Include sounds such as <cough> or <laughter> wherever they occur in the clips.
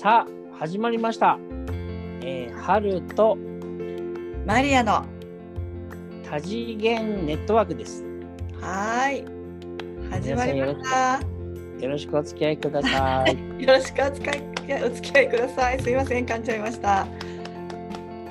さあ始まりました。えー、春とマリアの多次元ネットワークです。はーい始まりましたよろしくお付き合いください。<laughs> よろしくお付き合いお付き合いくださいすいません噛んじゃいました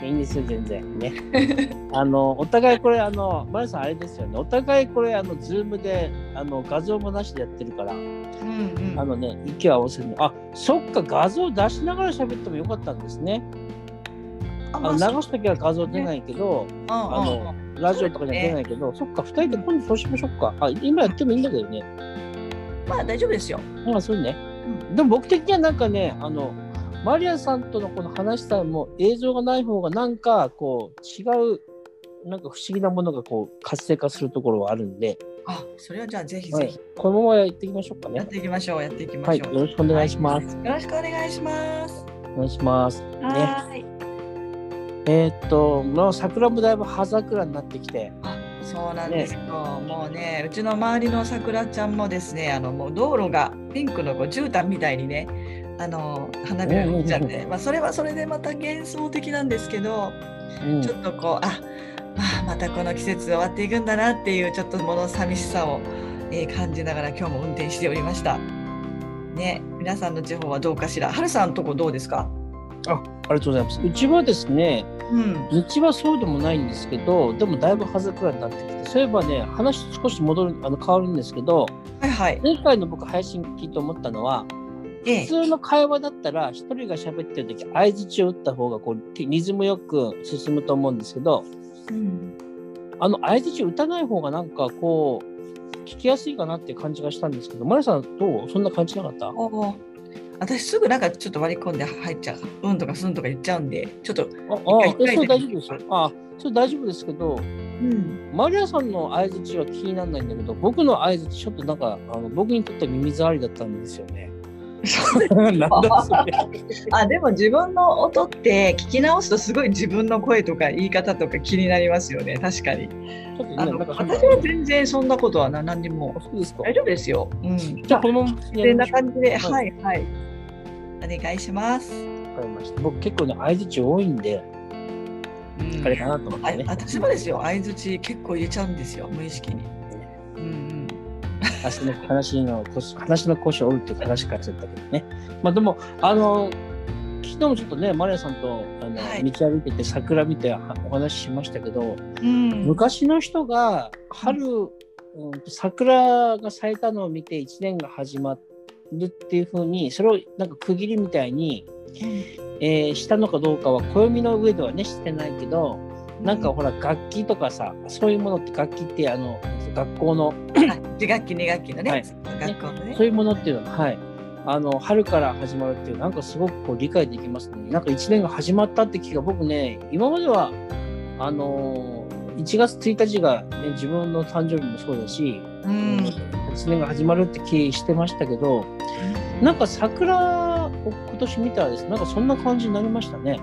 いいんですよ全然ね。<laughs> あのお互いこれあのマリさんあれですよね。お互いこれあのズームであの画像もなしでやってるから、うんうんあのね息を合わせるあそっか画像出しながら喋ってもよかったんですね。あのあまあ流すときは画像出ないけど、うんうんあのラジオとかには出ないけど、そっか2人で今度そうしましょうか。あ今やってもいいんだけどね。まあ大丈夫ですよまあそうね。でも僕的にはなんかね、あの、マリアさんとのこの話したも映像がない方がなんかこう違う、なんか不思議なものがこう活性化するところはあるんで、あそれはじゃあぜひはい。ぜひ、このままやっていきましょうかね。やっ。ていきましょうやっていきまはい、しょう、よろしくお願いします。よろしくお願いします。お願いします。ね。はーい。えーっと、もう桜もだいぶ葉桜になってきて、そうなんですよ、もうねうちの周りの桜ちゃんもですねあのもう道路がピンクのこう絨毯みたいにねあの花びらがちゃって、まあ、それはそれでまた幻想的なんですけど、うんちょっとこうあ、まあ、またこの季節終わっていくんだなっていうちょっともの寂しさを、えー感じながら今日も運転しておりました。ね、皆さんの地方はどうかしら。はるさんのとこどうですか？あありがとうございます。うちはですね、うん。道はそうでもないんですけど、でもだいぶ葉桜になってきて、そういえばね、話少し戻る、あの変わるんですけど、はいはい。前回の僕配信聞いて思ったのは、ええ普通の会話だったら一人が喋ってる時相槌を打った方がこうリズムよく進むと思うんですけどうん。あの相槌打たない方がなんかこう聞きやすいかなっていう感じがしたんですけどマリさんどう？そんな感じなかった？私すぐなんかちょっと割り込んで入っちゃう。うんとかすんとか言っちゃうんで、ちょっと。ああ一回えそれ大丈夫ですよあそれ大丈夫ですけどうん。マリアさんの相槌は気にならないんだけど僕の相槌ちょっとなんかあの僕にとっては耳障りだったんですよね。なんだそれあでも自分の音って聞き直すとすごい自分の声とか言い方とか気になりますよね。確かに。私は全然そんなことはな何にも大丈夫ですよ。うん。じゃあこのままやこんな感じで、ははいはい。お願いします。わかりました僕結構ね相槌多いんでうんあれかなと思ってね。あ私もですよ、相づち結構入れちゃうんですよ、無意識に。うん話の話の腰話の腰を折るっていう話からちゃったけどね。まあでも、あの、昨日もちょっとね、マリアさんとあの、はい道歩いてて桜見てはお話ししましたけど、うん。うん、昔の人が春、うん、桜が咲いたのを見て1年が始まるっていうふうに、それをなんか区切りみたいに、えーしたのかどうかは暦の上ではね、してないけど、なんかほら楽器とかさそういうものって楽器ってあの学校の1学期、2学期のね、はい学校のね。そういうものっていうのは、はい、あの春から始まるっていうなんかすごくこう理解できますね。なんか1年が始まったって気が僕ね今まではあのー1月1日が、ね、自分の誕生日もそうだし、うん。1年が始まるって気してましたけどなんか桜を今年見たらですねなんかそんな感じになりましたね。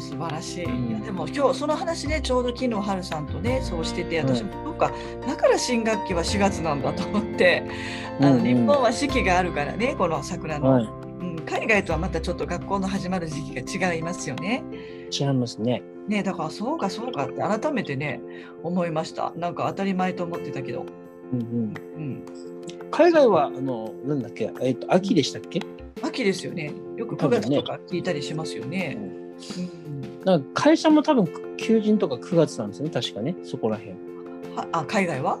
素晴らしい。うん。いやでも今日その話ねちょうど昨日はるさんとねそうしててはい私もそうかだから新学期は4月なんだと思ってあの、日本は四季があるからねこの桜の、はい、うん、海外とはまたちょっと学校の始まる時期が違いますよね。違いますね。ねだからそうかそうかって改めてね思いました。なんか当たり前と思ってたけど、うんうん、うん、海外はあのなんだっけ、えっと秋でしたっけ？秋ですよね。よく9月とか聞いたりしますよね。うんなんか会社も多分求人とか9月なんですね確かねそこら辺。はあ海外は？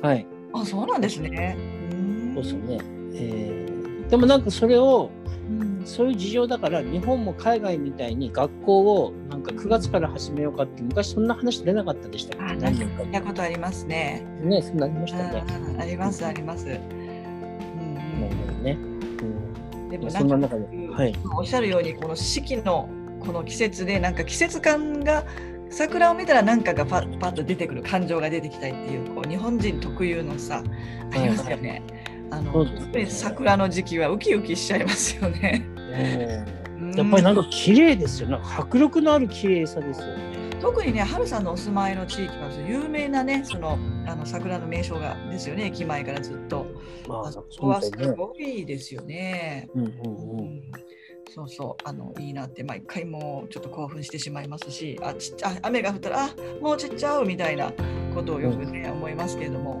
はい。あそうなんですね。うんそうですよね。えーでもなんかそれをうんそういう事情だから日本も海外みたいに学校をなんか9月から始めようかって昔そんな話出なかったでしたっけ？あなんか何年か聞いたことありますね。ねそうなりましたね。うんありますあります。うんなるほどね。うん、でうん、もそんなん中で、はい。おっしゃるようにこの四季のこの季節でなんか季節感が桜を見たら何かがパッパッと出てくる感情が出てきたいっていうこう日本人特有のさありますよね。あのね桜の時期はウキウキしちゃいますよね。うんやっぱりなんか綺麗ですよ。なんか迫力のある綺麗さですよね。特にね、ハルさんのお住まいの地域は有名なね、そのあの桜の名所がですよね、駅前からずっと。まあ、あそそこはす。ごいですよね。うんうんううん。んそうそうあのいいなって毎回もうちょっと興奮してしまいますしあちっちゃ雨が降ったらあもう散っちゃうみたいなことをよくね、思いますけれども、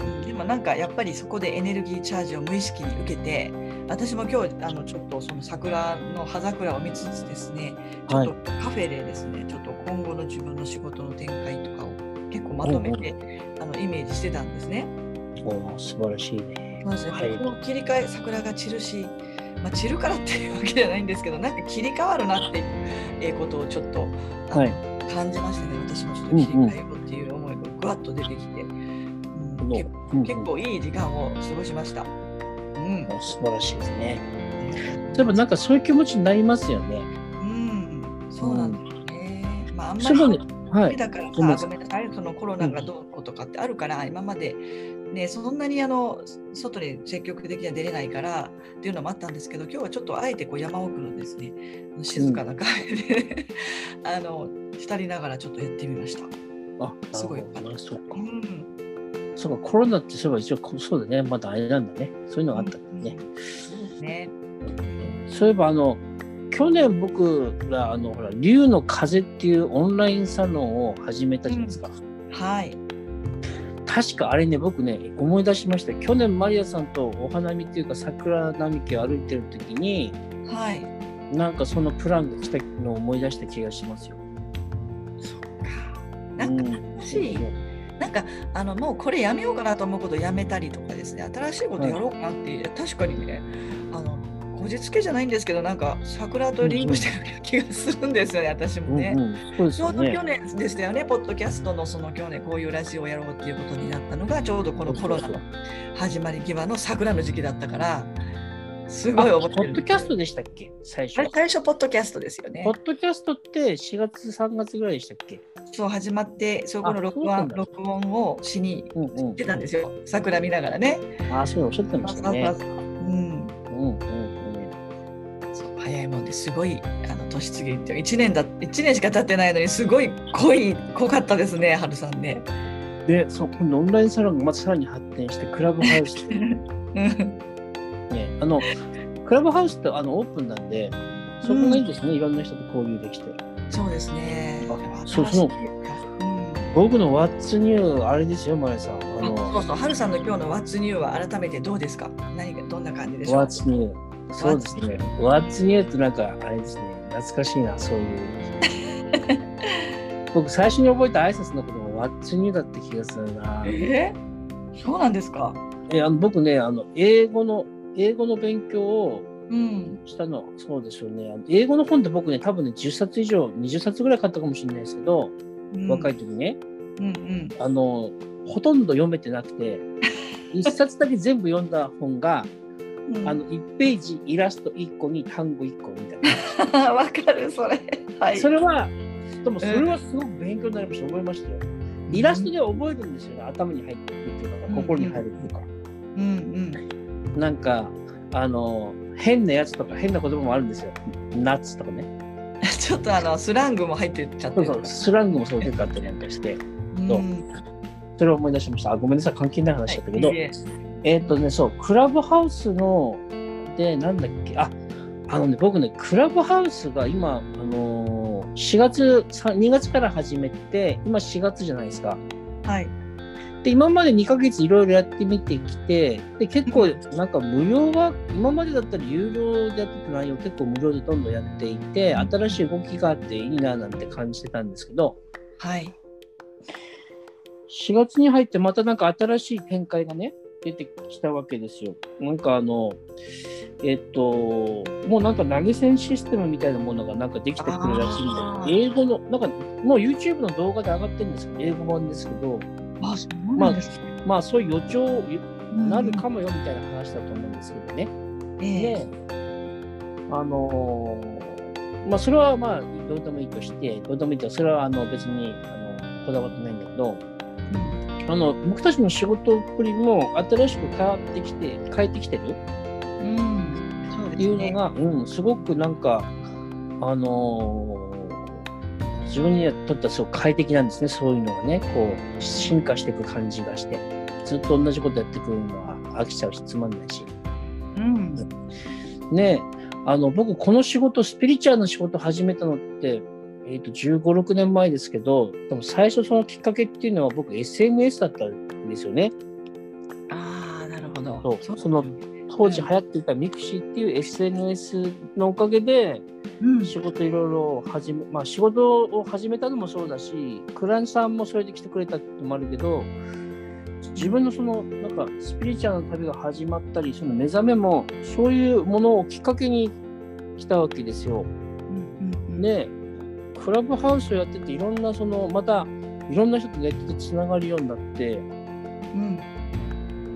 うん、でもなんかやっぱりそこでエネルギーチャージを無意識に受けて私も今日あのちょっとその桜の葉桜を見つつですねちょっとカフェでですね、はい、ちょっと今後の自分の仕事の展開とかを結構まとめて、あのイメージしてたんですね。お素晴らしいね。まず、はい、この切り替え桜が散るしまあ、散るからっていうわけじゃないんですけどなんか切り替わるなっていう <laughs> ことをちょっと、はい、感じましたね私もちょっと切り替えようっていう思いがぐわっと出てきて、うんうん、結結構いい時間を過ごしました。うん、素晴らしいですね。例えばなんかそういう気持ちになりますよね。うん、そうなんですね。うん、まああんまりはい、だからさ、ごめんなさい、そのコロナがどうこうとかってあるから、今までね、そんなにあの外に積極的には出れないからっていうのもあったんですけど今日はちょっとあえてこう山奥のですね静かなカフェで、うん、あの浸りながらちょっとやってみました。あすごいかなそうか、うん、そうかコロナってそういえば一応そうだね。まだあれなんだね。そういうのがあったんだね。うん、そうですね。そういえばあの去年僕らあのほら竜の風っていうオンラインサロンを始めたじゃないですか。はい確かあれね、僕ね、思い出しました。去年、マリアさんとお花見っていうか、桜並木を歩いてる時に、はい。なんかそのプランが来たのを思い出した気がしますよ。そっか。なんか、私、うん、なんかあのもうこれやめようかなと思うことやめたりとかですね、新しいことやろうかなって、はい、確かにね、あのこじつけじゃないんですけどなんか桜とリンクしてる気がするんですよね、私もね。ちょうど去年でしたよねポッドキャストのその去年こういうラジオをやろうっていうことになったのがちょうどこのコロナの始まり際の桜の時期だったから。すごい思ってポッドキャストでしたっけ？最初。最初、ポッドキャストですよね。ポッドキャストって4月、3月ぐらいでしたっけ？そう、始まって、そこの録音録音をしに行ってたんですよ。うんうん、桜見ながらね。あ、そうおっしゃってましたね。もんですごいあの年次って1年だ1年しか経ってないのにすごい濃い濃かったですね春さんね。でそこのオンラインサロンがまたさらに発展してクラブハウス <laughs> ねあのクラブハウスってあのオープンなんでそこがいいですね、うん、いろんな人と交流できて。そうですね。そうそう。僕の What's New あれですよ、マレさん。あのそうそう、ハルさんの今日の What's New は改めてどうですか？何かどんな感じでしょう ?What's New そうですね。What's New ってなんか、あれですね、懐かしいな、そういう。<laughs> 僕、最初に覚えた挨拶のことも What's New だって気がするな。えー、そうなんですか？えあの僕ねあの、英語の、英語の勉強をしたの、うん、そうですよね。英語の本って僕ね、多分ね、10冊以上、20冊ぐらい買ったかもしれないですけど、うん、若い時ね、うんうん、あの、ほとんど読めてなくて、<laughs> 1冊だけ全部読んだ本が、うん、あの1ページイラスト1個に単語1個みたいな。<laughs> わかるそれ。はい。それはでもそれはすごく勉強になりました、覚えましたよ。イラストでは覚えるんですよね、頭に入ってくるっていうか、心に入るっていうか。うんうん。なんか、あの、変なやつとか変な言葉もあるんですよ。ナッツとかね。<laughs> ちょっとあのスラングも入ってちゃってそうそう、スラングもそう結構あったりなんかして。うそれを思い出しました。あ、ごめんなさい、関係ない話だったけど、はい、えっ、ー、とね、そう、クラブハウスの、で、なんだっけ、あ、あのね、僕ね、クラブハウスが今、あのー、4月、2月から始めて、今4月じゃないですか。はい。で、今まで2ヶ月いろいろやってみてきて、で、結構、なんか無料は、今までだったら有料でやってた内容結構無料でどんどんやっていて、新しい動きがあっていいななんて感じてたんですけど、はい。4月に入ってまたなんか新しい展開がね、出てきたわけですよ。なんかあの、えっと、もうなんか投げ銭システムみたいなものがなんかできてくるらしいんで、英語の、なんかもう YouTube の動画で上がってるんですけど、英語版ですけど、あそうなんです、まあ、まあそういう予兆なるかもよみたいな話だと思うんですけどね。うん、で、あのまあそれはまあどうでもいいとして、どうでもいいと、それはあの別にあのこだわってないんだけど、あの僕たちの仕事っぷりも新しく変わってきて変えてきてる、うん、そうっていうのが、うん、すごくなんかあのー、自分にとってはすごく快適なんですね。そういうのがねこう進化していく感じがして。ずっと同じことやってくるのは飽きちゃうしつまんないし。うん、ねあの僕この仕事スピリチュアルな仕事始めたのって、えー、と15、6年前ですけどでも最初そのきっかけっていうのは僕 SNS だったんですよね。ああ、なるほど。そうその当時流行っていた mixi っていう SNS のおかげでうん、仕事いろいろ始め、まあ仕事を始めたのもそうだし、クライアントさんもそれで来てくれたってのもあるけど、自分のそのなんかスピリチュアルな旅が始まったり、その目覚めもそういうものをきっかけに来たわけですよ。うんうんうん、で、クラブハウスをやってていろんなその、またいろんな人とネットでつながるようになって、うん、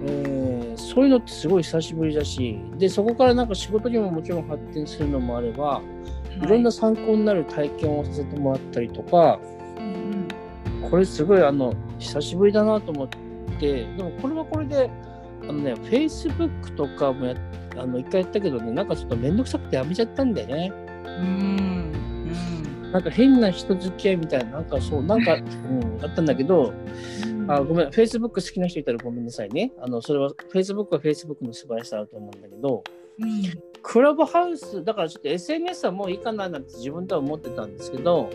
えーそういうのってすごい久しぶりだし、で、そこからなんか仕事にももちろん発展するのもあれば、い。ろんな参考になる体験をさせてもらったりとか、うんこれすごいあの久しぶりだなと思って、でもこれはこれで、あのね、Facebook とかもやあの一回やったけどね、なんかちょっとめんどくさくてやめちゃったんだよね。うん、うん、なんか変な人付き合いみたいな、なんかそう、なんか、うん、あったんだけど、うん、あごめん、Facebook 好きな人いたらごめんなさいね。あのそれは Facebook は Facebook の素晴らしさだと思うんだけど、うん、クラブハウス、だからちょっと SNS はもういいかななんて自分では思ってたんですけど、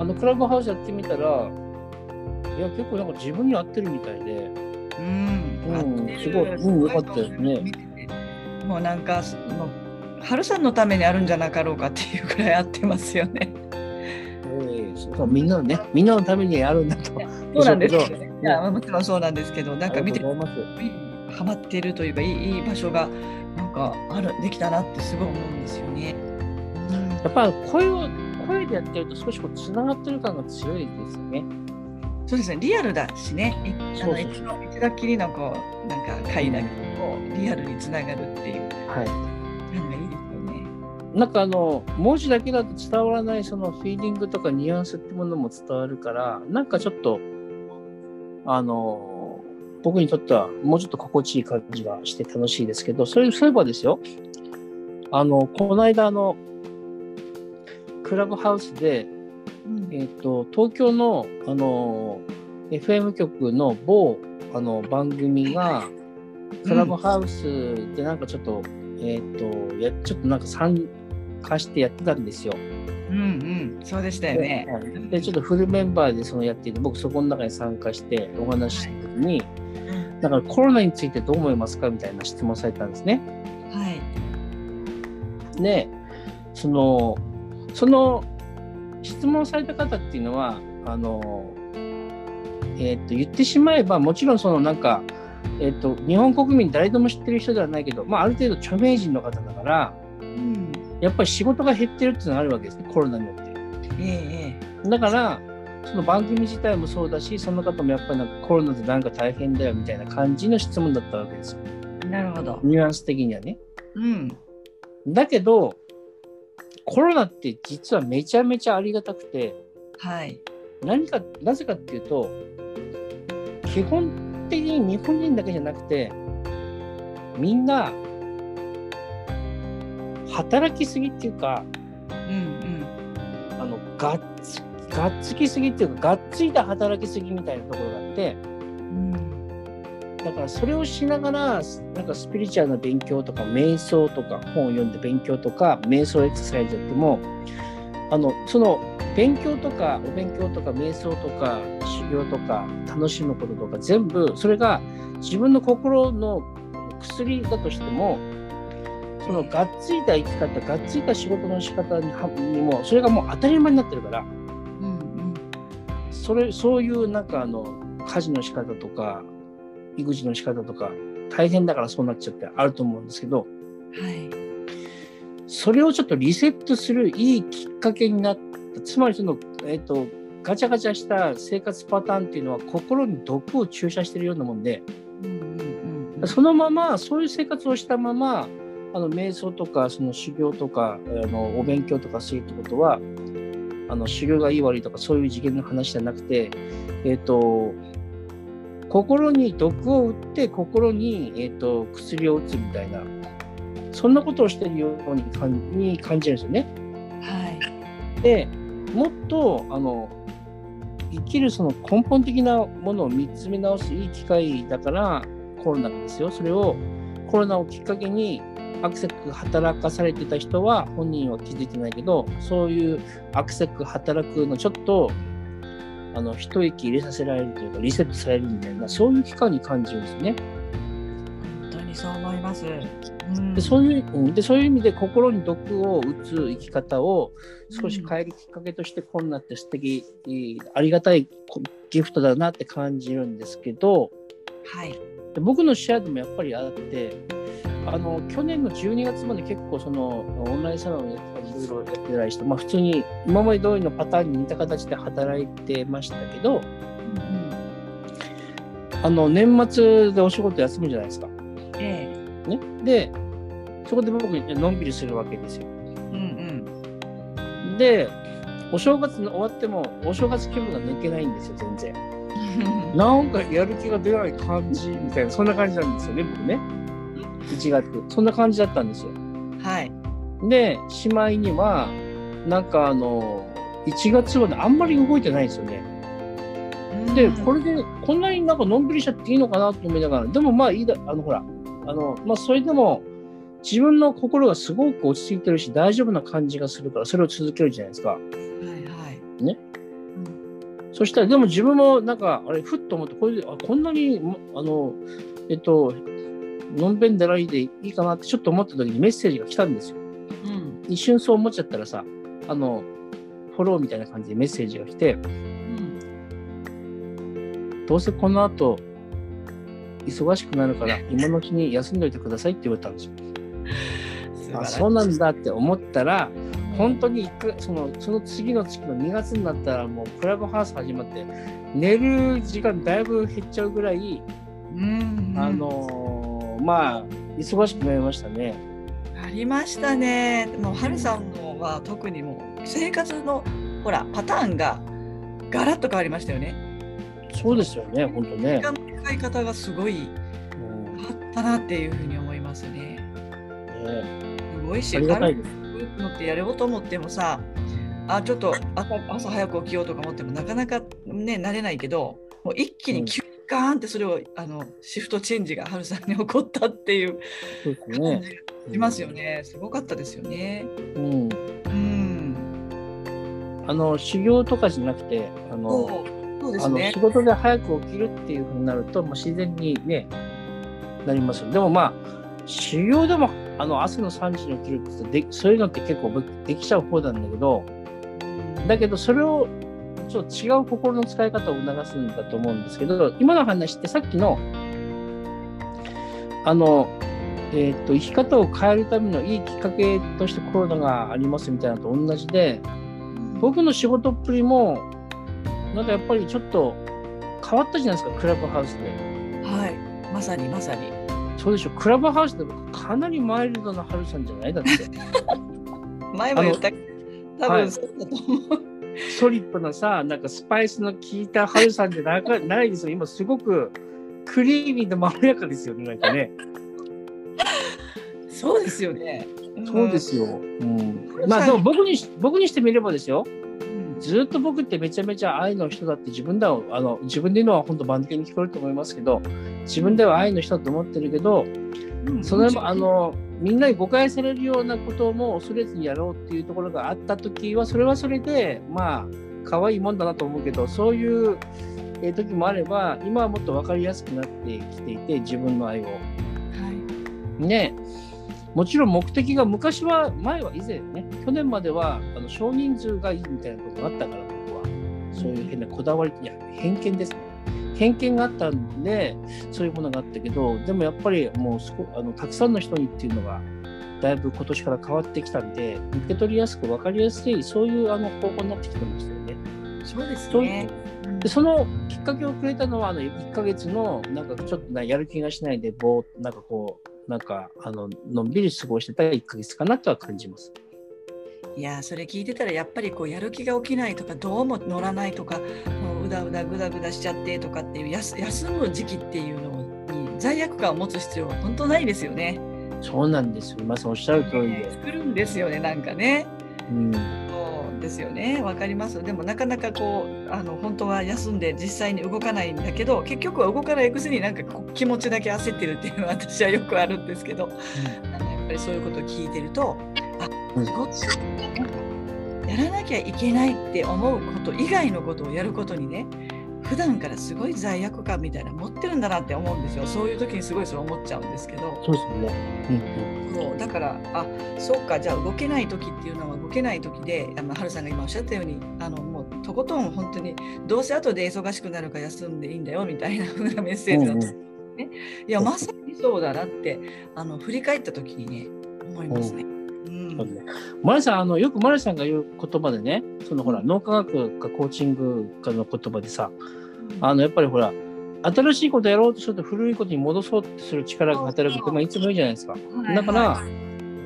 あのクラブハウスやってみたら、いや、結構なんか自分に合ってるみたいで、うん、うんすごいうんよかったですね。もうなんか、もう春さんのためにあるんじゃなかろうかっていうくらい合ってますよね。えーそうそうみんなのね、みんなのためにやるんだと。そうなんですけどね。いや、もちろんそうなんですけど、なんか見てありがとうございます。ハマってるというかいいいい場所がなんかあるできたなってすごい思うんですよね。やっぱ声を、声でやってると少しこう、つながってる感が強いですよね。そうですね、リアルだしね、いあの一度一度きりのこうなんか会だけどもリアルにつながるっていうはい。なんかあの文字だけだと伝わらないそのフィーリングとかニュアンスってものも伝わるからなんかちょっとあの僕にとってはもうちょっと心地いい感じがして楽しいですけどそれそういえばですよ。あのこの間あのクラブハウスで、えーと、東京のあの FM 局の某あの番組がクラブハウスでなんかちょっと、うん、えっ、と、や、ちょっとなんか3、貸してやってたんですよ。うんうん、そうでしたよね。で、ちょっとフルメンバーでそのやってる、僕そこの中に参加してお話しした時に、はい、だからコロナについてどう思いますかみたいな質問されたんですね。はい。で、その、その質問された方っていうのは、あの、えっ、ー、と、言ってしまえば、もちろんそのなんか、えっ、と、日本国民誰でも知ってる人ではないけど、まあ、ある程度著名人の方だから、やっぱり仕事が減ってるっていうのがあるわけですねコロナによって。ええだからその番組自体もそうだしその方もやっぱりなんかコロナでなんか大変だよみたいな感じの質問だったわけですよええなるほど。ニュアンス的にはね。うん。だけどコロナって実はめちゃめちゃありがたくてはい。何かなぜかっていうと基本的に日本人だけじゃなくてみんな働きすぎっていうかうんあのがっつがっつきすぎっていうかがっついた働きすぎみたいなところがあってうん。うん。だからそれをしながらなんかスピリチュアルな勉強とか瞑想とか本を読んで勉強とか瞑想エクササイズやってもあのその勉強とかお勉強とか瞑想とか修行とか楽しむこととか全部それが自分の心の薬だとしてもそのがっついた生き方がっついた仕事の仕方にはにもそれがもう当たり前になってるからうんそれそういうなんかあの家事の仕方とか育児の仕方とか大変だからそうなっちゃってあると思うんですけどうん。はい。それをちょっとリセットするいいきっかけになったつまりその、えっとガチャガチャした生活パターンっていうのは心に毒を注射してるようなもんでうんうんうん。そのままそういう生活をしたままあの瞑想とかその修行とかあのお勉強とかするってことはあの修行がいい悪いとかそういう次元の話じゃなくてえっ、と心に毒を打って心に、えー、と薬を打つみたいなそんなことをしてるように感に感じるんですよね。はい。でもっとあの生きるその根本的なものを見つめ直すいい機会だからコロナがですよそれをコロナをきっかけにアクセク働かされてた人は本人は気づいてないけどそういうアクセク働くのちょっとあの一息入れさせられるというかリセットされるみたいなそういう期間に感じるんですね。本当にそう思います。でそういうでそういう意味で心に毒を打つ生き方を少し変えるきっかけとしてこんなって素敵、ありがたいギフトだなって感じるんですけど、はい、で僕の試合でもやっぱりあってあの去年の12月まで結構そのオンラインサロンやったりいろいろやってたりして、まあ、普通に今まで通りのパターンに似た形で働いてましたけど、うん、あの年末でお仕事休むじゃないですか。ええね、でそこで僕のんびりするわけですよ。うんうん、でお正月の終わってもお正月気分が抜けないんですよ全然。<laughs> なんかやる気が出ない感じみたいなそんな感じなんですよね僕ね1月そんな感じだったんですよ。はいでしまいにはなんかあの1月はねあんまり動いてないんですよね。でこれでこんなになんかのんびりしちゃっていいのかなと思いながらでもまあいいだあのほらあのまあそれでも自分の心がすごく落ち着いてるし大丈夫な感じがするからそれを続けるじゃないですか。はいはい。ね。うん、そしたらでも自分もなんかあれふっと思ってこれであこんなにあのえっとのんべんだらいでいいかなってちょっと思った時にメッセージが来たんですよ。うん、一瞬そう思っちゃったらさあのフォローみたいな感じでメッセージが来て、うん、どうせこの後忙しくなるから今のうちに休んどいてくださいって言われたんですよ。<laughs> あそうなんだって思ったら本当にそのその次の月の2月になったらもうクラブハウス始まって寝る時間だいぶ減っちゃうぐらい、うん、あのー、まあ忙しくなりましたね。ありましたね。もうはるさんのは特にもう生活のほらパターンがガラッと変わりましたよね。そうですよね、本当ね。時間の使い方がすごい変わったなっていうふうに思いますね。すごいし、軽いのってやろうと思ってもさ、あちょっと朝朝早く起きようとか思ってもなかなかね、なれないけど、もう一気に急にガーンってそれを、あのシフトチェンジが春さんに起こったっていう感じしますよね。すごかったですよね。うん。うん。あの修行とかじゃなくて、あの、そうですね、仕事で早く起きるっていうふうになると、もう自然にね、なりますよ。でもまあ、修行でもあの朝の3時に起きるってでそういうのって結構できちゃう方なんだけどだけどそれをちょっと違う心の使い方を促すんだと思うんですけど今の話ってさっきのあの、えーと、生き方を変えるためのいいきっかけとしてコロナがありますみたいなのと同じで僕の仕事っぷりもなんかやっぱりちょっと変わったじゃないですかクラブハウスで。はいまさにまさに。そうでしょクラブハウスでもかなりマイルドなハルさんじゃない？だって。<laughs> 前も言ったけど、多分そうだと思う。ソリップなさ、なんかスパイスの効いたハルさんじゃなかないですよ。今すごくクリーミーでまろやかですよね、なんかね。<laughs> そうですよね。そうですよ。うん、まあでも僕に僕にしてみればですよ。ずっと僕ってめちゃめちゃ愛の人だって自分ではあの自分で言うのは本当番付に聞こえると思いますけど自分では愛の人だと思ってるけど、うん、それもあのみんなに誤解されるようなことも恐れずにやろうっていうところがあった時はそれはそれでまあ可愛いもんだなと思うけどそういう時もあれば今はもっと分かりやすくなってきていて自分の愛を。はい、ね。もちろん目的が昔は前は以前ね去年まではあの少人数がいいみたいなことがあったから僕は。そういう変なこだわりいや偏見ですね偏見があったんでそういうものがあったけどでもやっぱりもうすごあのたくさんの人にっていうのがだいぶ今年から変わってきたんで受け取りやすく分かりやすいそういうあの方向になってきてましたよね。そうですねでそのきっかけをくれたのはあの1ヶ月のなんかちょっとやる気がしないでぼーなんかこうなんかあののんびり過ごしてた1ヶ月かなとは感じます。いやそれ聞いてたらやっぱりこうやる気が起きないとかどうも乗らないとかもううだうだぐだぐだしちゃってとかっていう休む時期っていうのに罪悪感を持つ必要は本当ないですよね。そうなんですよ。今おっしゃる通りで。作るんですよねなんかね。うんですよねわかりますでもなかなかこうあの本当は休んで実際に動かないんだけど結局は動かないくせになんか気持ちだけ焦ってるっていうのは私はよくあるんですけど、うん、やっぱりそういうことを聞いてるとあうん仕事なんかやらなきゃいけないって思うこと以外のことをやることにね普段からすごい罪悪感みたいなの持ってるんだなって思うんですよそういう時にすごいそれ思っちゃうんですけどそうですよね。そうだからあそうかじゃあ動けない時っていうのは動けない時であの春さんが今おっしゃったようにあのもうとことん本当にどうせ後で忙しくなるから休んでいいんだよみたいな風なメッセージだったんですね。いやまさにそうだなってあの振り返った時にね思いますね。うんそうねマリさん、あの、よくマリさんが言う言葉でね、そのほら、脳科学かコーチングかの言葉でさ、あの、やっぱりほら、新しいことやろうとすると古いことに戻そうとする力が働くって、まあ、いつも言うじゃないですか。はいだからはい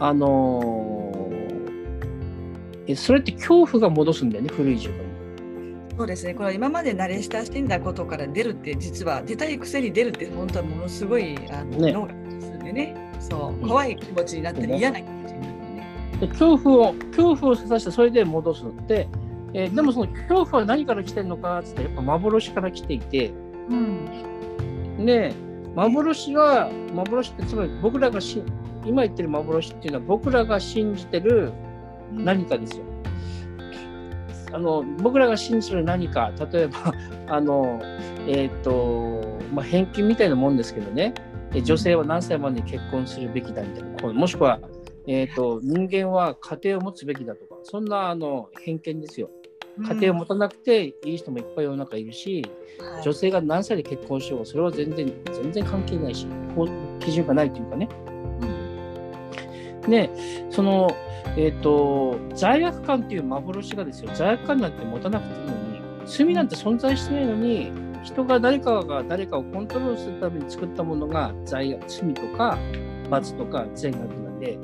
あのーえそれって恐怖が戻すんだよね、古い自分。に。そうですね。これは今まで慣れ親しんだことから出るって実は出たいくせに出るって本当はものすごいあの、ね。脳がするんでね。そう。うん。怖い気持ちになったりね嫌な気。で恐怖を、恐怖をさして、それで戻すって、えーでもその恐怖は何から来てるのかっつって、やっぱ幻から来ていて、うん。で、幻は、幻ってつまり僕らがし今言ってる幻っていうのは僕らが信じてる何かですよ。あの僕らが信じてる何か、例えば、<laughs> あの、えっ、と、まあ、偏見みたいなもんですけどね、え女性は何歳までに結婚するべきだみたいな、もしくは、えっ、と、人間は家庭を持つべきだとか、そんなあの偏見ですよ。家庭を持たなくていい人もいっぱい世の中いるし、はい。女性が何歳で結婚しようがそれは全然全然関係ないし法基準がないというかね。うん。でそのえっ、と罪悪感っていう幻がですよ。罪悪感なんて持たなくていいのに罪なんて存在してないのに人が誰かが誰かをコントロールするために作ったものが罪罪とか罰とか善悪なんで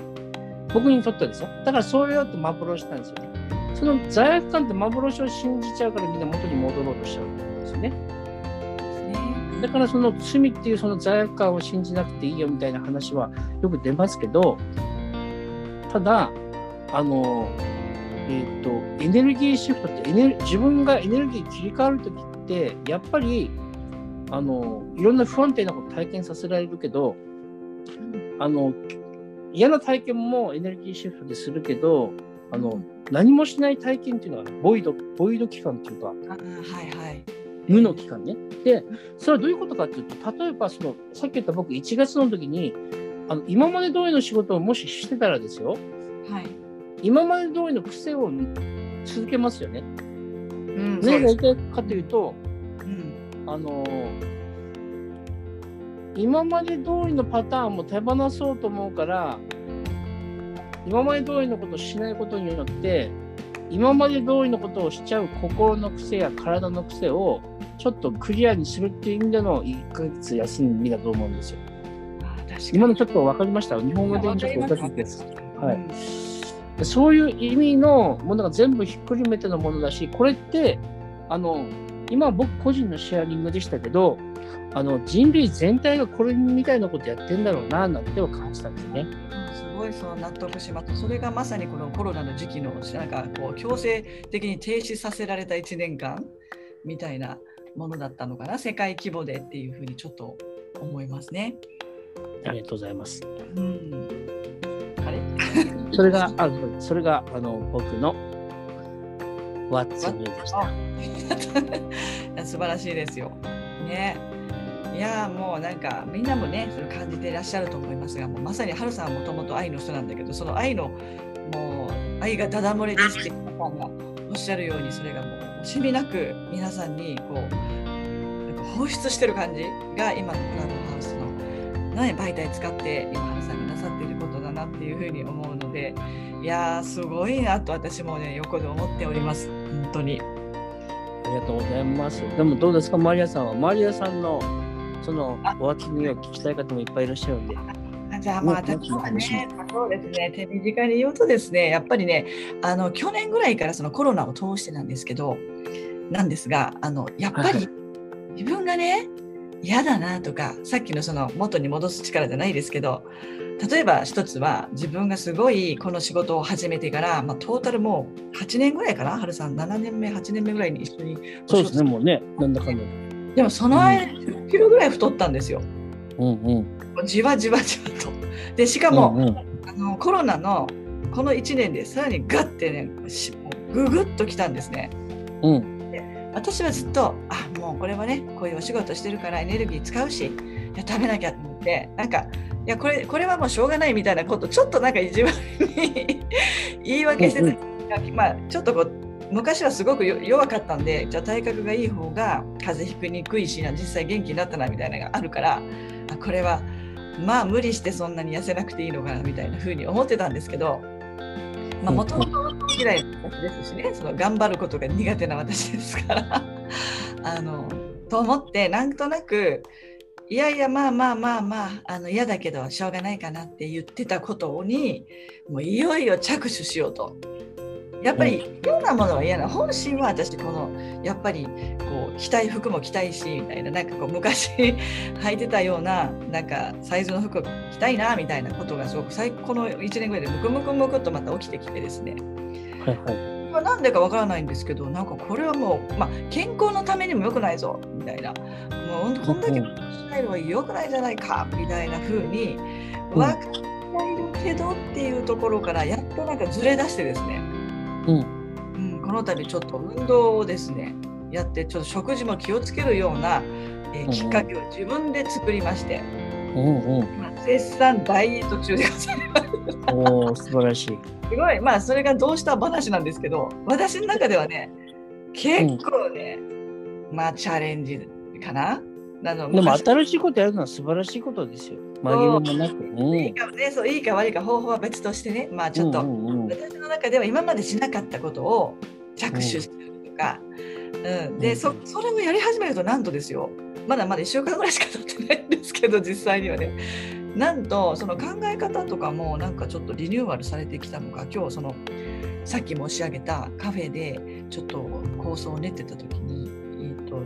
僕にとってはですよ。だからそういうって幻なんですよね。その罪悪感って幻を信じちゃうからみんな元に戻ろうとしちゃうんですよね。ね。だからその罪っていうその罪悪感を信じなくていいよみたいな話はよく出ますけど、ただ、あの、えっ、と、エネルギーシフトってエネル、自分がエネルギー切り替わるときって、やっぱり、あの、いろんな不安定なこと体験させられるけど、あの、嫌な体験もエネルギーシフトでするけど、あの、何もしない体験っていうのは、ボイド、ボイド期間っていうか、あはいはい。無の期間ね。で、それはどういうことかっていうと、例えばその、さっき言った僕、1月の時に、あの今まで通りの仕事をもししてたらですよ、はい。今まで通りの癖を続けますよね。うん何が言いうたいかというと、んあの今まで通りのパターンも手放そうと思うから、今まで通りのことをしないことによって、今まで通りのことをしちゃう心の癖や体の癖をちょっとクリアにするっていう意味での1ヶ月休みだと思うんですよ。今のちょっと分かりました？日本語でちょっとおかしいです。はい。うんそういう意味のものが全部ひっくるめてのものだし、これって、あの、今は僕個人のシェアリングでしたけど、あの人類全体がこれみたいなことやってんだろうな、なんては感じたんですね。うんすごいそう納得します。それがまさにこのコロナの時期のなんかこう強制的に停止させられた1年間みたいなものだったのかな世界規模でっていうふうにちょっと思いますね。ありがとうございます。うん、あれ？それが、あそれがあの僕の What's New でした。<laughs> 素晴らしいですよ。ね。いやーもうなんかみんなもねそれ感じていらっしゃると思いますがもうまさにハルさんはもともと愛の人なんだけどその愛のもう愛がダダ漏れですって皆さんがおっしゃるようにそれがもう惜しみなく皆さんにこうなんか放出してる感じが今のクラブハウスの、ね、媒体使って今ハルさんがなさっていることだなっていうふうに思うのでいやーすごいなと私もね横で思っております本当に。ありがとうございます。でもどうですか、マリアさんは。マリアさんのその What's New を聞きたい方もいっぱいいらっしゃるんで。あじゃあまあ、そうですね、手短に言うとですね、やっぱりね、あの去年ぐらいからそのコロナを通してなんですけど、なんですが、あのやっぱはいり自分がね、嫌だなとか、さっきのその元に戻す力じゃないですけど、例えば一つは自分がすごいこの仕事を始めてから、まあ、トータルもう8年ぐらいかな、はるさん、7年目、8年目ぐらいに一緒にそうですね、もうね、なんだかんだ。で。でもその間、10キロぐらい太ったんですよ。うんうん。じわじわじわと。で、しかも、うんうん、あのコロナのこの1年でさらにガッてねググッときたんですね。うん、で私はずっとあもうこれはねこういうお仕事してるからエネルギー使うしいや食べなきゃと思ってなんかいやこれこれはもうしょうがないみたいなことちょっとなんか自分に <laughs> 言い訳してた、うんうん、まあちょっとこう昔はすごく弱かったんでじゃあ体格がいい方が風邪ひくにくいしな実際元気になったなみたいなのがあるからあこれはまあ無理してそんなに痩せなくていいのかなみたいな風に思ってたんですけどもともと嫌いな私ですしねその頑張ることが苦手な私ですから <laughs> あのと思ってなんとなくいやいやまあまあまあまああの嫌だけどしょうがないかなって言ってたことにもういよいよ着手しようとやっぱり嫌なものは嫌な。本心は私このやっぱりこう着たい服も着たいしみたいな。なんかこう昔 <laughs> 履いてたようななんかサイズの服着たいなみたいなことがすごく最この1年ぐらいでムクムクムクっとまた起きてきてですね。はいはい。まあ、なんでかわからないんですけどなんかこれはもう、まあ、健康のためにも良くないぞみたいな。もうこんだけしないのは良くないじゃないかみたいな風に分かっているけどっていうところからやっとなんかずれ出してですねうん、うん、この度ちょっと運動をですねやってちょっと食事も気をつけるような、えー、きっかけを自分で作りまして、うんうん、絶賛ダイエット中でございます。お素晴らしい。すごいまあそれがどうした話なんですけど私の中ではね結構ね、うん、まあチャレンジかな。でも新しいことやるのは素晴らしいことですよ。紛れもなく。うん、いいかね、そういいか悪いか方法は別としてね、まあちょっと、うんうんうん、私の中では今までしなかったことを着手するとか、うん、うん、でそそれをやり始めるとなんとですよ。まだまだ1週間ぐらいしか経ってないんですけど <laughs> 実際にはね。なんとその考え方とかもなんかちょっとリニューアルされてきたのか今日そのさっき申し上げたカフェでちょっと構想を練ってた時に、えーと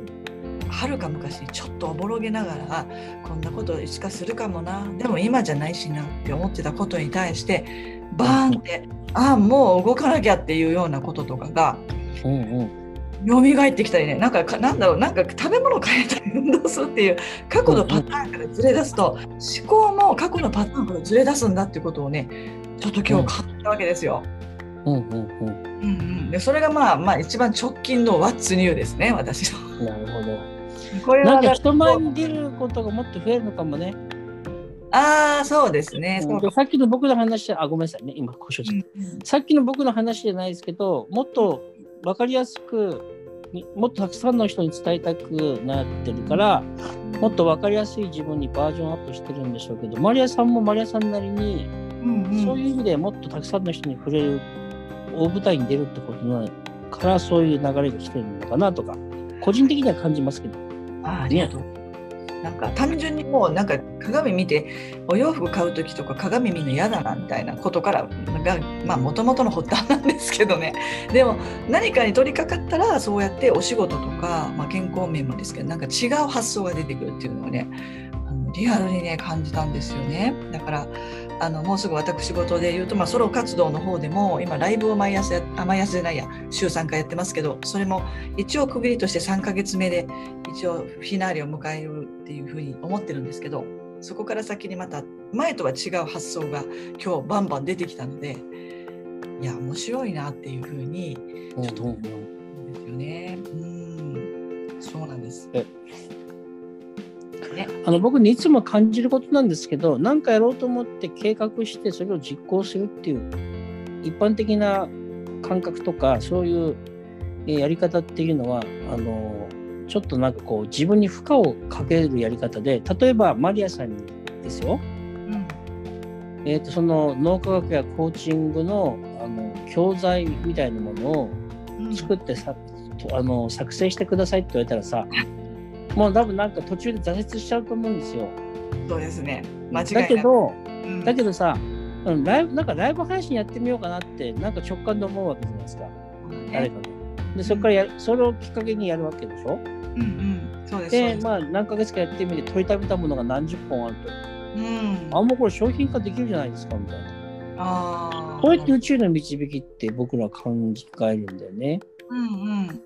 はるか昔にちょっとおぼろげながらこんなこといつかするかもな。でも今じゃないしなって思ってたことに対してバーンってああもう動かなきゃっていうようなこととかが。うんうん蘇ってきたりね。なんかなんだろうなんか食べ物変えたり運動するっていう過去のパターンからずれ出すと、思考も過去のパターンからずれ出すんだってことをねちょっと今日買ったわけですよ。うん。うん。うん。うん。うん、でそれがまあまあ一番直近の What's New ですね私の。なるほど。これはなんか人前に出ることがもっと増えるのかもね。ああ、そうですね。うさっきの僕の話あ、ごめんなさいね、今、故障し、うん、さっきの僕の話じゃないですけど、もっと分かりやすく、もっとたくさんの人に伝えたくなってるから、もっと分かりやすい自分にバージョンアップしてるんでしょうけど、マリアさんもマリアさんなりに、うんうん、そういう意味でもっとたくさんの人に触れる、大舞台に出るってことなからそういう流れが来てるのかなとか、個人的には感じますけど。あありがとう。なんか単純にもうなんか鏡見てお洋服買う時とか鏡見るの嫌だなみたいなことからがまあもともとの発端なんですけどねでも何かに取り掛かったらそうやってお仕事とか、まあ、健康面もですけどなんか違う発想が出てくるっていうのをねリアルにね感じたんですよねだからあのもうすぐ私事で言うと、まあ、ソロ活動の方でも今ライブを毎朝あ毎朝じゃないや週3回やってますけどそれも一応区切りとして3ヶ月目で一応フィナーレを迎えるっていうふうに思ってるんですけどそこから先にまた前とは違う発想が今日バンバン出てきたのでいや面白いなっていうふうにちょっと思うんですよね。うんそうなんです。ね、あの僕にいつも感じることなんですけど何かやろうと思って計画してそれを実行するっていう一般的な感覚とかそういうやり方っていうのはあのちょっとなんかこう自分に負荷をかけるやり方で例えばマリアさんにですよ、うん。えーと、その脳科学やコーチングのあの教材みたいなものを作ってさ、うん、あの作成してくださいって言われたらさもう多分なんか途中で挫折しちゃうと思うんですよ。そうですね。間違いだけど、うん、だけどさ、うん、ライブなんかライブ配信やってみようかなってなんか直感で思うわけじゃないですか。誰かでそこからや、それをきっかけにやるわけでしょ？うんうん。そうですでまあ何ヶ月かやってみて取りためたものが何十本あると。うん。あもうこれ商品化できるじゃないですかみたいな。ああ。こうやって宇宙の導きって僕ら考えるんだよね。うんうん。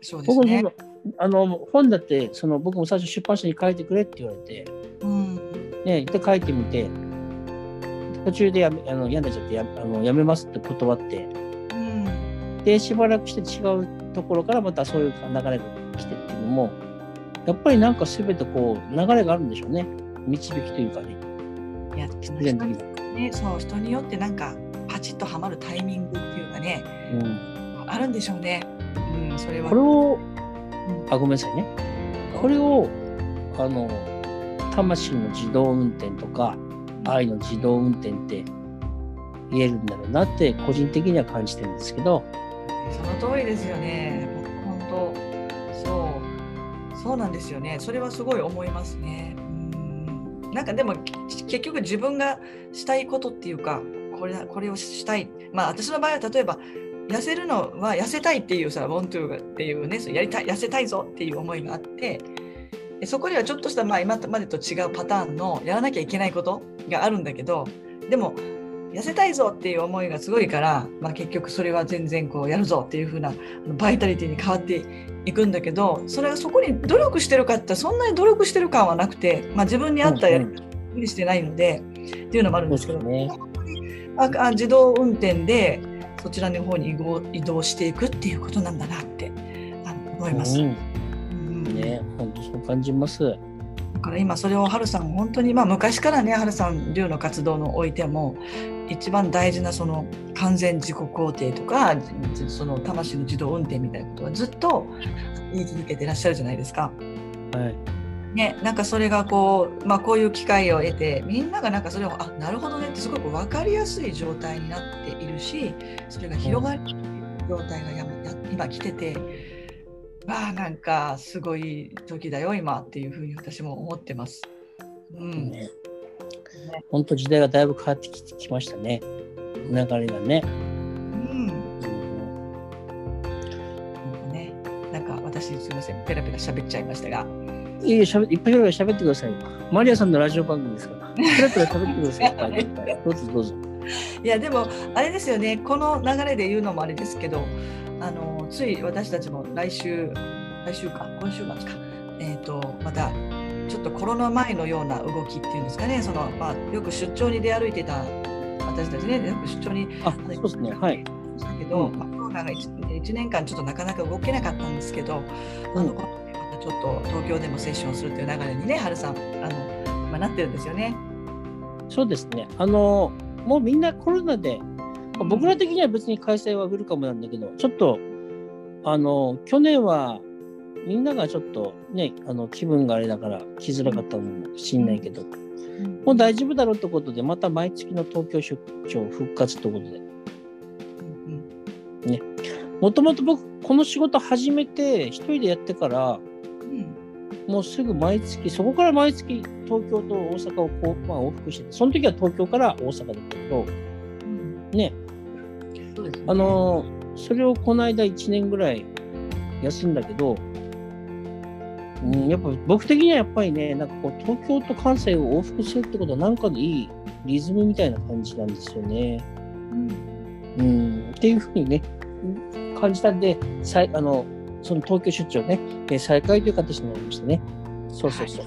そうですね。あの本だってその僕も最初出版社に書いてくれって言われて、うん、ね、で書いてみて。途中でやめあの病んでちゃってやあのやめますって断って。うんでしばらくして違うところからまたそういう流れが来てっていうのもやっぱりなんか全てこう流れがあるんでしょうね。導きというかね。いや必然。ね、そう人によってなんかパチッとはまるタイミングっていうかね。うん、あるんでしょうね。うん、それは。これをうんあごめんなさいねこれをあの魂の自動運転とか愛の自動運転って言えるんだろうなって個人的には感じてるんですけど、その通りですよね。本当そうそうなんですよね。それはすごい思いますね。うんなんかでもき結局自分がしたいことっていうかこれこれをしたい。まあ私の場合は例えば痩せるのは痩せたいっていうさ、want to っていうね、やりたい痩せたいぞっていう思いがあって、でそこにはちょっとした、まあ、今までと違うパターンのやらなきゃいけないことがあるんだけど、でも痩せたいぞっていう思いがすごいから、まあ、結局それは全然こうやるぞっていう風なバイタリティに変わっていくんだけどそれがそこに努力してるかってそんなに努力してる感はなくて、まあ、自分に合ったやりうん。方にしてないので、っていうのもあるんですけど、ね。ああ自動運転でそちらの方に移動移動していくっていうことなんだなって思います。うんうんね、本当そう感じます。だから今それをハルさん本当にまあ昔からねハルさん流の活動のおいても一番大事なその完全自己肯定とかじその魂の自動運転みたいなことはずっと言い続けてらっしゃるじゃないですか。はい。ね、なんかそれがこう、まあ、こういう機会を得てみんながなんかそれをあなるほどねってすごく分かりやすい状態になっているしそれが広がる状態がやや今来ててわあなんかすごい時だよ今っていうふうに私も思ってます。うん、ね。本当時代がだいぶ変わってききましたね。流れがね。うんね、なんか私すみませんペラペラ喋っちゃいましたが、いいえ、しゃべいっぱいいろいろ喋ってくださいよ。マリアさんのラジオ番組ですから。ペラペラ喋ってください。<laughs> いっぱいどうぞどうぞ。いやでもあれですよねこの流れで言うのもあれですけどあのつい私たちも来週来週か今週末かえっ、とまたちょっとコロナ前のような動きっていうんですかねその、まあ、よく出張に出歩いてた私たちねよく出張にあ、そうですね。はい。したけど、うんまあ、コロナが 1, 年間ちょっとなかなか動けなかったんですけど、あのうんちょっと東京でもセッションするという流れにね春さんあの、まあ、なってるんですよね。そうですね。あの、もうみんなコロナで、まあ僕ら的には別に開催はウェルカムなんだけど、ちょっと、あの、去年はみんながちょっとね、あの気分があれだから来づらかったのかもしんないけど、もう大丈夫だろうってことで、また毎月の東京出張復活ってことで、うんもともと僕、この仕事始めて、一人でやってから、うんもうすぐ毎月、そこから毎月東京と大阪をこう、まあ、往復してて、その時は東京から大阪だったけど、うん。ね、ね。あのーそれをこの間1年ぐらい休んだけど、うん、やっぱ僕的にはやっぱりね、なんかこう東京と関西を往復するってことはなんかのいいリズムみたいな感じなんですよね。うん。うん、っていうふうにね、感じたんで、さいあのその東京出張ね、えー再開という形になりましたね。そうそうそう。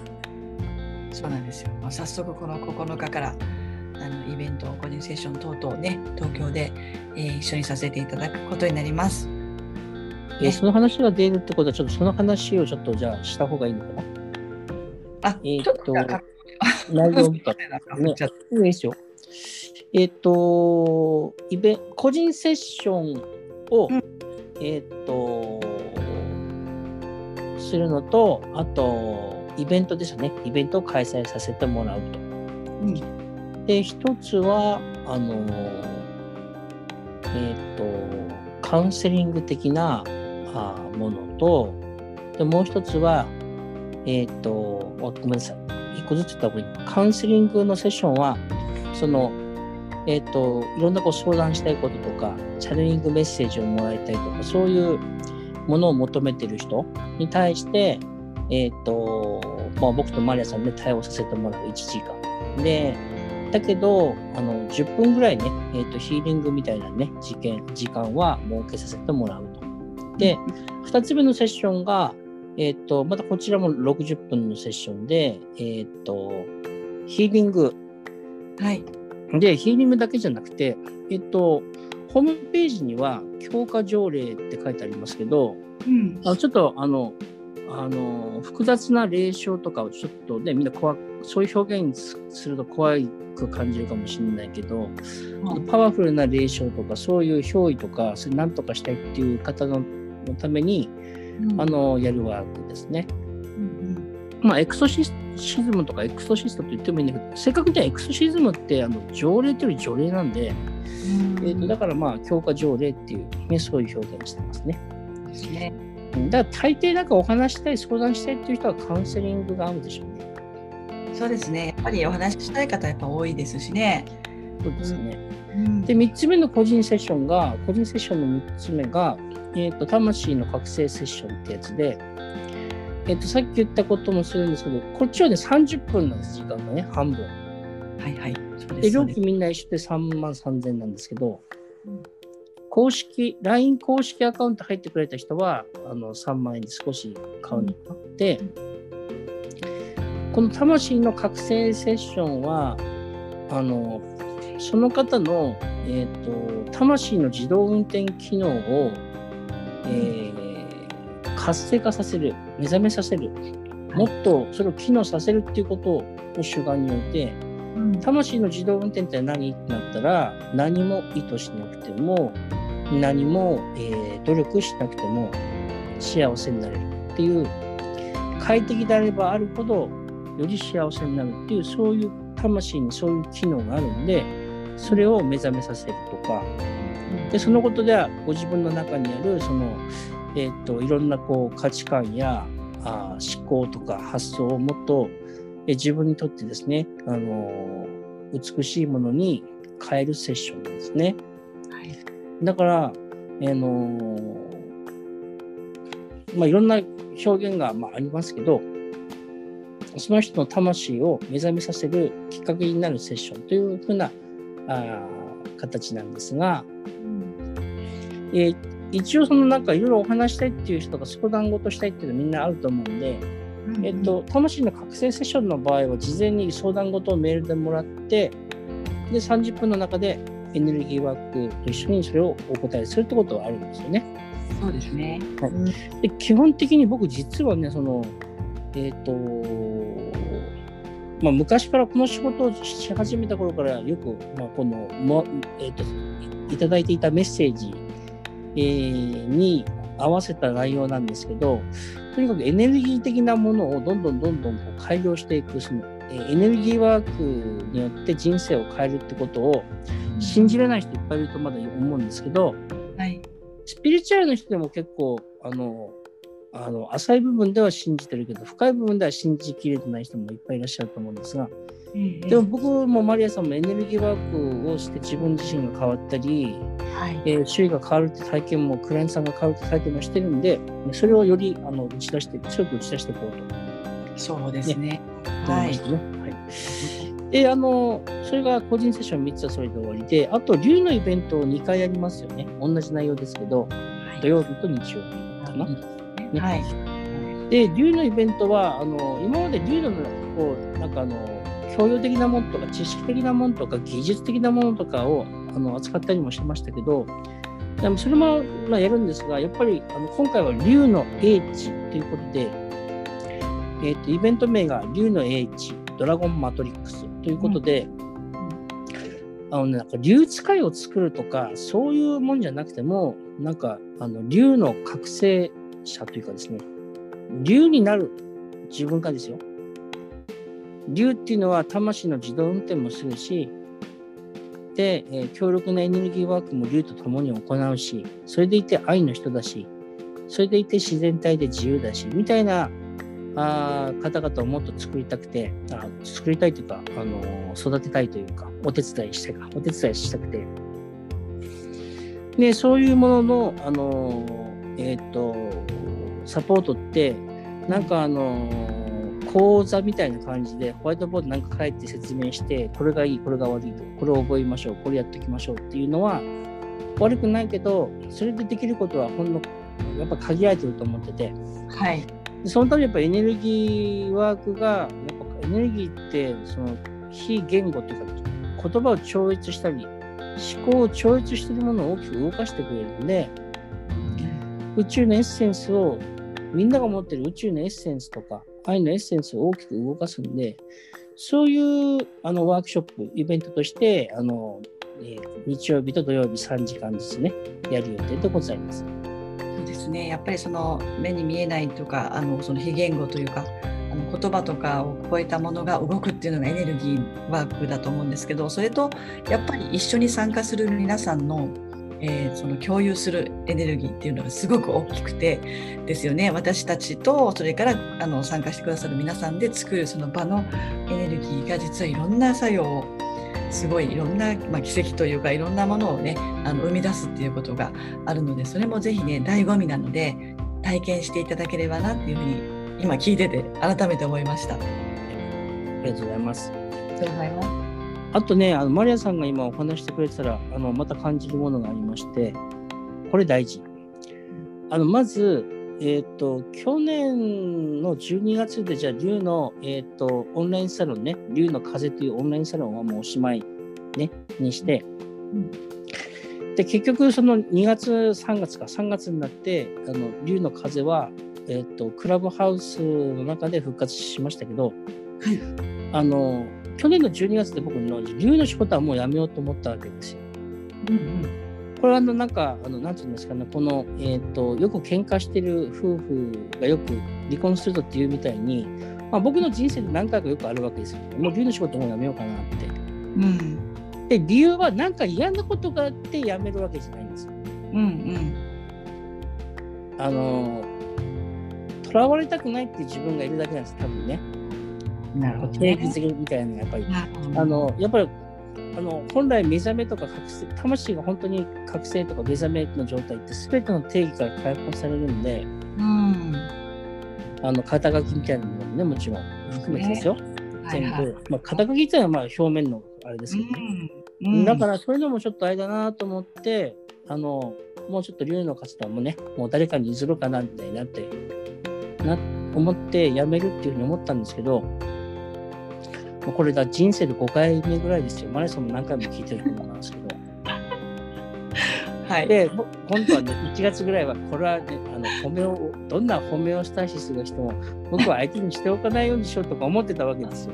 そうなんですよ。まあ早速この9日からあのイベント、個人セッション等々ね、東京で、えー一緒にさせていただくことになります。えーその話が出るってことは、ちょっとその話をちょっとじゃあした方がいいのかな？あ、えーっと内容みたいなねじゃあいいですよ。えっ、と、イベ個人セッションを、うんえっ、と、するのと、あと、イベントですね。イベントを開催させてもらうと。うんで、一つは、あの、えっ、と、カウンセリング的なあものと、でもう一つは、えっ、と、あごめんなさい。一個ずつ言った方がいい。カウンセリングのセッションは、その、えっ、と、いろんなこう相談したいこととか、チャネリングメッセージをもらいたいとか、そういうものを求めてる人に対して、えっ、と、まあ、僕とマリアさんで対応させてもらう1時間。で、だけど、あの、10分ぐらいね、えっ、と、ヒーリングみたいなね、時間、時間は設けさせてもらうと。で、2つ目のセッションが、えっ、と、またこちらも60分のセッションで、えっ、と、ヒーリング、はい。うで、ヒーリングだけじゃなくて、えっと、ホームページには強化条例って書いてありますけど、うん。あのちょっとあの、あの、複雑な霊障とかをちょっとね、みんな怖くそういう表現すすると怖く感じるかもしれないけど、ちょっとパワフルな霊障とか、そういう憑依とか、それなんとかしたいっていう方ののために、うんあ、の、やるワークですね。うんまあ、エクソシズムとかエクソシストと言ってもいいんだけど、正確にはエクソシズムってあの条例というより条例なんで、うん。えー、とだからまあ、強化条例っていう、ね、そういう表現をしてますね。ですね。うんだから大抵なんかお話したい、相談したいっていう人はカウンセリングが合うでしょうね。そうですね。やっぱりお話ししたい方やっぱ多いですしね。そうですね。うんで、3つ目の個人セッションが、個人セッションの3つ目が、えー、と魂の覚醒セッションってやつで、えー、とさっき言ったこともするんですけど、こっちはね、30分なんです、時間がね、半分。はいはい。で、料金みんな一緒で3万3000円なんですけどうん、公式、LINE 公式アカウント入ってくれた人は、あの、3万円で少し買うのがあって、この魂の覚醒セッションは、あの、その方の、えっ、と、魂の自動運転機能を、えー活性化させる、目覚めさせる、もっとそれを機能させるっていうことを主眼に置いて、うん魂の自動運転って何？ってなったら何も意図しなくても何も、えー努力しなくても幸せになれるっていう快適であればあるほどより幸せになるっていうそういう魂にそういう機能があるんでそれを目覚めさせるとか。でそのことではご自分の中にあるその、えー、といろんなこう価値観やあー思考とか発想をもっとえ自分にとってですね、あのー美しいものに変えるセッションなんですね。はいだから、あのーまあ、いろんな表現が、まあ、ありますけど、その人の魂を目覚めさせるきっかけになるセッションというふうなあー形なんですが、えー一応そのなんかいろいろお話したいっていう人とか相談事したいっていうのはみんなあると思うんで、えっと、魂の覚醒セッションの場合は事前に相談事をメールでもらってで30分の中でエネルギーワークと一緒にそれをお答えするってことはあるんですよね。そうですね。はいうんで基本的に僕実はねそのえっ、とまあ昔からこの仕事をし始めた頃からよく、まあ、このも、えっといいただいていたメッセージ、えーに合わせた内容なんですけどとにかくエネルギー的なものをどんどんどんどんこう改良していくその、えーエネルギーワークによって人生を変えるってことを信じれない人いっぱいいるとまだ思うんですけど、はい。スピリチュアルの人でも結構あのあの浅い部分では信じてるけど深い部分では信じきれてない人もいっぱいいらっしゃると思うんですがででも僕もマリアさんもエネルギーワークをして自分自身が変わったり、はい。えー周囲が変わるって体験もクライアントさんが変わるって体験もしてるんでそれをよりあの打ち出して強く打ち出していこうとそうですね。思はいね。はいであのそれが個人セッション3つはそれで終わりであと竜のイベントを2回やりますよね同じ内容ですけど土曜日と日曜日かな。ねはい。で、竜のイベントは、あの今まで竜のこうなんかあの教養的なものとか知識的なものとか技術的なものとかをあの扱ったりもしてましたけど、でもそれも、まあ、やるんですが、やっぱりあの今回は竜の英知ということで、えーと、イベント名が竜の英知ドラゴンマトリックスということで、あのね、なんか竜使いを作るとか、そういうもんじゃなくても、なんか、あの、竜の覚醒者というかですね、竜になる自分がですよ。竜っていうのは魂の自動運転もするし、で、えー強力なエネルギーワークも竜と共に行うし、それでいて愛の人だし、それでいて自然体で自由だし、みたいなあ方々をもっと作りたくて、あ作りたいというか、あのー育てたいというか、お手伝いしたいか、お手伝いしたくて。で、そういうものの、あのーえっ、と、サポートって、なんかあのー講座みたいな感じで、ホワイトボードなんか書いて説明して、これがいい、これが悪いと、これを覚えましょう、これやっておきましょうっていうのは、悪くないけど、それでできることはほんの、やっぱ限られてると思ってて、はい。でそのためにやっぱエネルギーワークが、やっぱエネルギーって、その非言語というか、言葉を超越したり、思考を超越しているものを大きく動かしてくれるので、宇宙のエッセンスを、みんなが持ってる宇宙のエッセンスとか、愛のエッセンスを大きく動かすんで、そういうあのワークショップ、イベントとして、あのえー、日曜日と土曜日3時間ずつね、やる予定でございます。そうですね、やっぱりその目に見えないとか、あのその非言語というか、あの言葉とかを超えたものが動くっていうのがエネルギーワークだと思うんですけど、それとやっぱり一緒に参加する皆さんのえー、その共有するエネルギーっていうのがすごく大きくてですよね私たちとそれからあの参加してくださる皆さんで作るその場のエネルギーが実はいろんな作用をすごいいろんな、まあ、奇跡というかいろんなものをねあの生み出すっていうことがあるのでそれもぜひね醍醐味なので体験していただければなっていうふうに今聞いてて改めて思いました。ありがとうございます。ありがとうございます。あとね、あのマリアさんが今お話してくれてたら、あのまた感じるものがありまして、これ大事。あのまず、えっ、ー、と、去年の12月で、じゃあ、竜の、えっ、ー、と、オンラインサロンね、竜の風というオンラインサロンはもうおしまい、ね、にして、うん、で、結局、その2月、3月か、3月になって、あの、竜の風は、えっ、ー、と、クラブハウスの中で復活しましたけど、はい、あの、去年の12月で僕の竜の仕事はもうやめようと思ったわけですよ。うんうん、これはあのなんかあのなんていうんですかねこの、えーと、よく喧嘩してる夫婦がよく離婚するとっていうみたいに、まあ、僕の人生で何回かよくあるわけですよ。もう竜の仕事もうやめようかなって。うん、で理由は何か嫌なことがあってやめるわけじゃないんですよ。うんうん、あの囚われたくないって自分がいるだけなんです多分ね。なるほど、ね、定義づけみたいなやっぱり、あのやっぱりあの本来目覚めとか覚醒魂が本当に覚醒とか目覚めの状態って全ての定義から解放されるんで、うん、あの肩書きみたいなものもねもちろん含めてですよ、ね、全部、はいはい、まあ、肩書きっていうのはまあ表面のあれですけどね、うん、だからそれでもちょっとあれだなと思ってあのもうちょっと竜の活動もね。もう誰かに譲るかなみたいになってな思ってやめるっていうふうに思ったんですけどこれが人生で5回目ぐらいですよ。マネさんも何回も聞いてると思うんですけど。はい、で、今度はね、1月ぐらいは、これはね、あの褒めを、どんな褒めをしたいしする人も、僕は相手にしておかないようにしようとか思ってたわけですよ。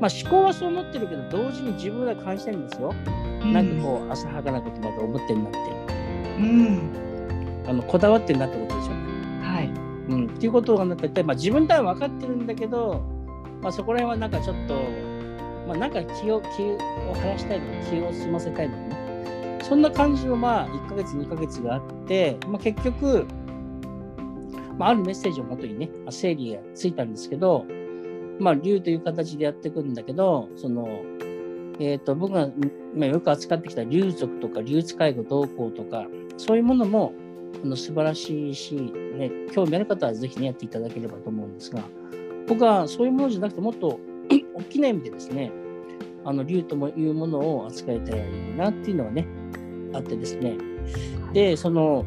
まあ思考はそう思ってるけど、同時に自分が感じてるんですよ。うん、なんかこう、浅はかなことまで思ってるなって。うん。あの、こだわってるなってことですよね。はい。うん。っていうことが、なんか、まあ自分では分かってるんだけど、まあ、そこら辺はなんかちょっと、まあ、なんか気を気を晴らしたいとか気を済ませたいのね。そんな感じのまあ1ヶ月2ヶ月があって、まあ、結局、まあ、あるメッセージをもとにね整理がついたんですけどまあ竜という形でやっていくんだけどそのえーと、僕が、まあ、よく扱ってきた竜族とか竜使介護同行とかそういうものもあの素晴らしいし、ね、興味ある方はぜひねやっていただければと思うんですが僕はそういうものじゃなくてもっと <coughs> 大きな意味でですね、あの竜というものを扱いたいなっていうのはね、あってですね。で、その、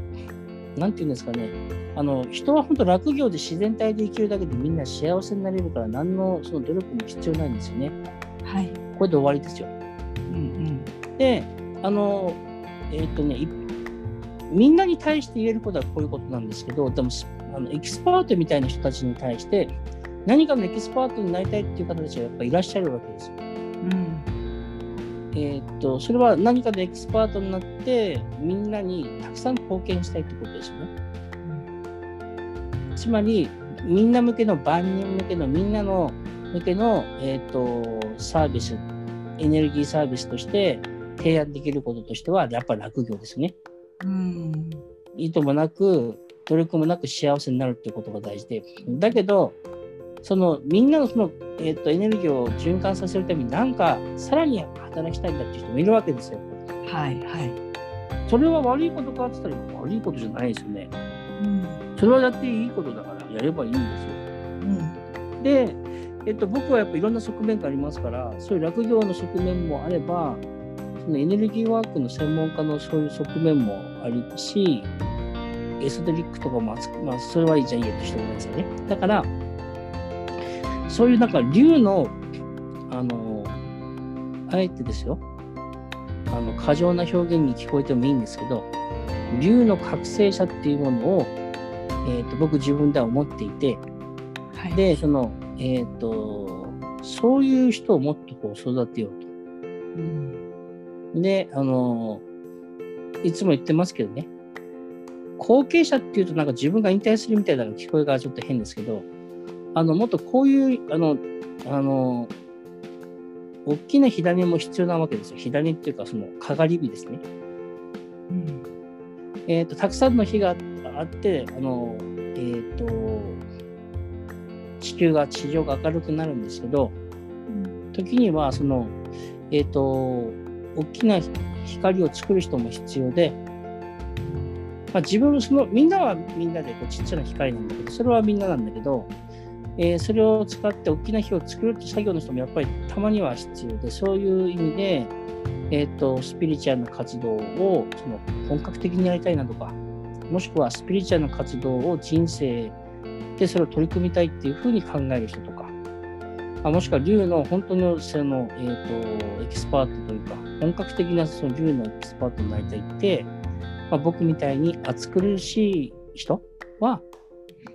なんていうんですかね、あの人は本当落業で自然体で生きるだけでみんな幸せになれるから何のその努力も必要ないんですよね。はい。これで終わりですよ。うんうん、で、あの、えー、っとね、みんなに対して言えることはこういうことなんですけど、でもあのエキスパートみたいな人たちに対して、何かのエキスパートになりたいっていう方たちがやっぱいらっしゃるわけですよ。うんえー、っとそれは何かのエキスパートになってみんなにたくさん貢献したいってことですよね。うん、つまりみんな向けの万人向けのみんなの向けの、えー、っとサービスエネルギーサービスとして提案できることとしてはやっぱり落業ですね。うん、意図もなく努力もなく幸せになるっていうことが大事でだけどそのみんなのその、えーと、エネルギーを循環させるために何かさらに働きたいんだっていう人もいるわけですよ。はいはい。それは悪いことかって言ったら悪いことじゃないですよね。うん、それはやっていいことだからやればいいんですよ。うん、で、えっと、僕はやっぱいろんな側面がありますからそういう落業の側面もあればそのエネルギーワークの専門家のそういう側面もありしエソテリックとかも、まあ、それはいいじゃんいいやとしてくださいね。だからそういうなんか竜のあのあえてですよ。あの過剰な表現に聞こえてもいいんですけど竜の覚醒者っていうものを、えーと、僕自分では思っていて、はい、でそのえっ、ー、とそういう人をもっとこう育てようと。うん、であのいつも言ってますけどね。後継者っていうとなんか自分が引退するみたいな聞こえがちょっと変ですけどあのもっとこういうあのあの大きな火種も必要なわけですよ。火種っていうか、その、かがり火ですね。うん。えっ、ー、と、たくさんの火があって、あの、えっ、ー、と、地球が、地上が明るくなるんですけど、うん、時には、その、えっ、ー、と、大きな光を作る人も必要で、まあ、自分そのみんなはみんなでこうちっちゃな光なんだけどそれはみんななんだけどえー、それを使って大きな火を作るって作業の人もやっぱりたまには必要で、そういう意味で、えーと、スピリチュアルな活動をその本格的にやりたいなとか、もしくはスピリチュアルな活動を人生でそれを取り組みたいっていうふうに考える人とか、あもしくは竜の本当にその、えーと、エキスパートというか、本格的なその竜のエキスパートになりたいって、まあ、僕みたいに暑苦しい人は、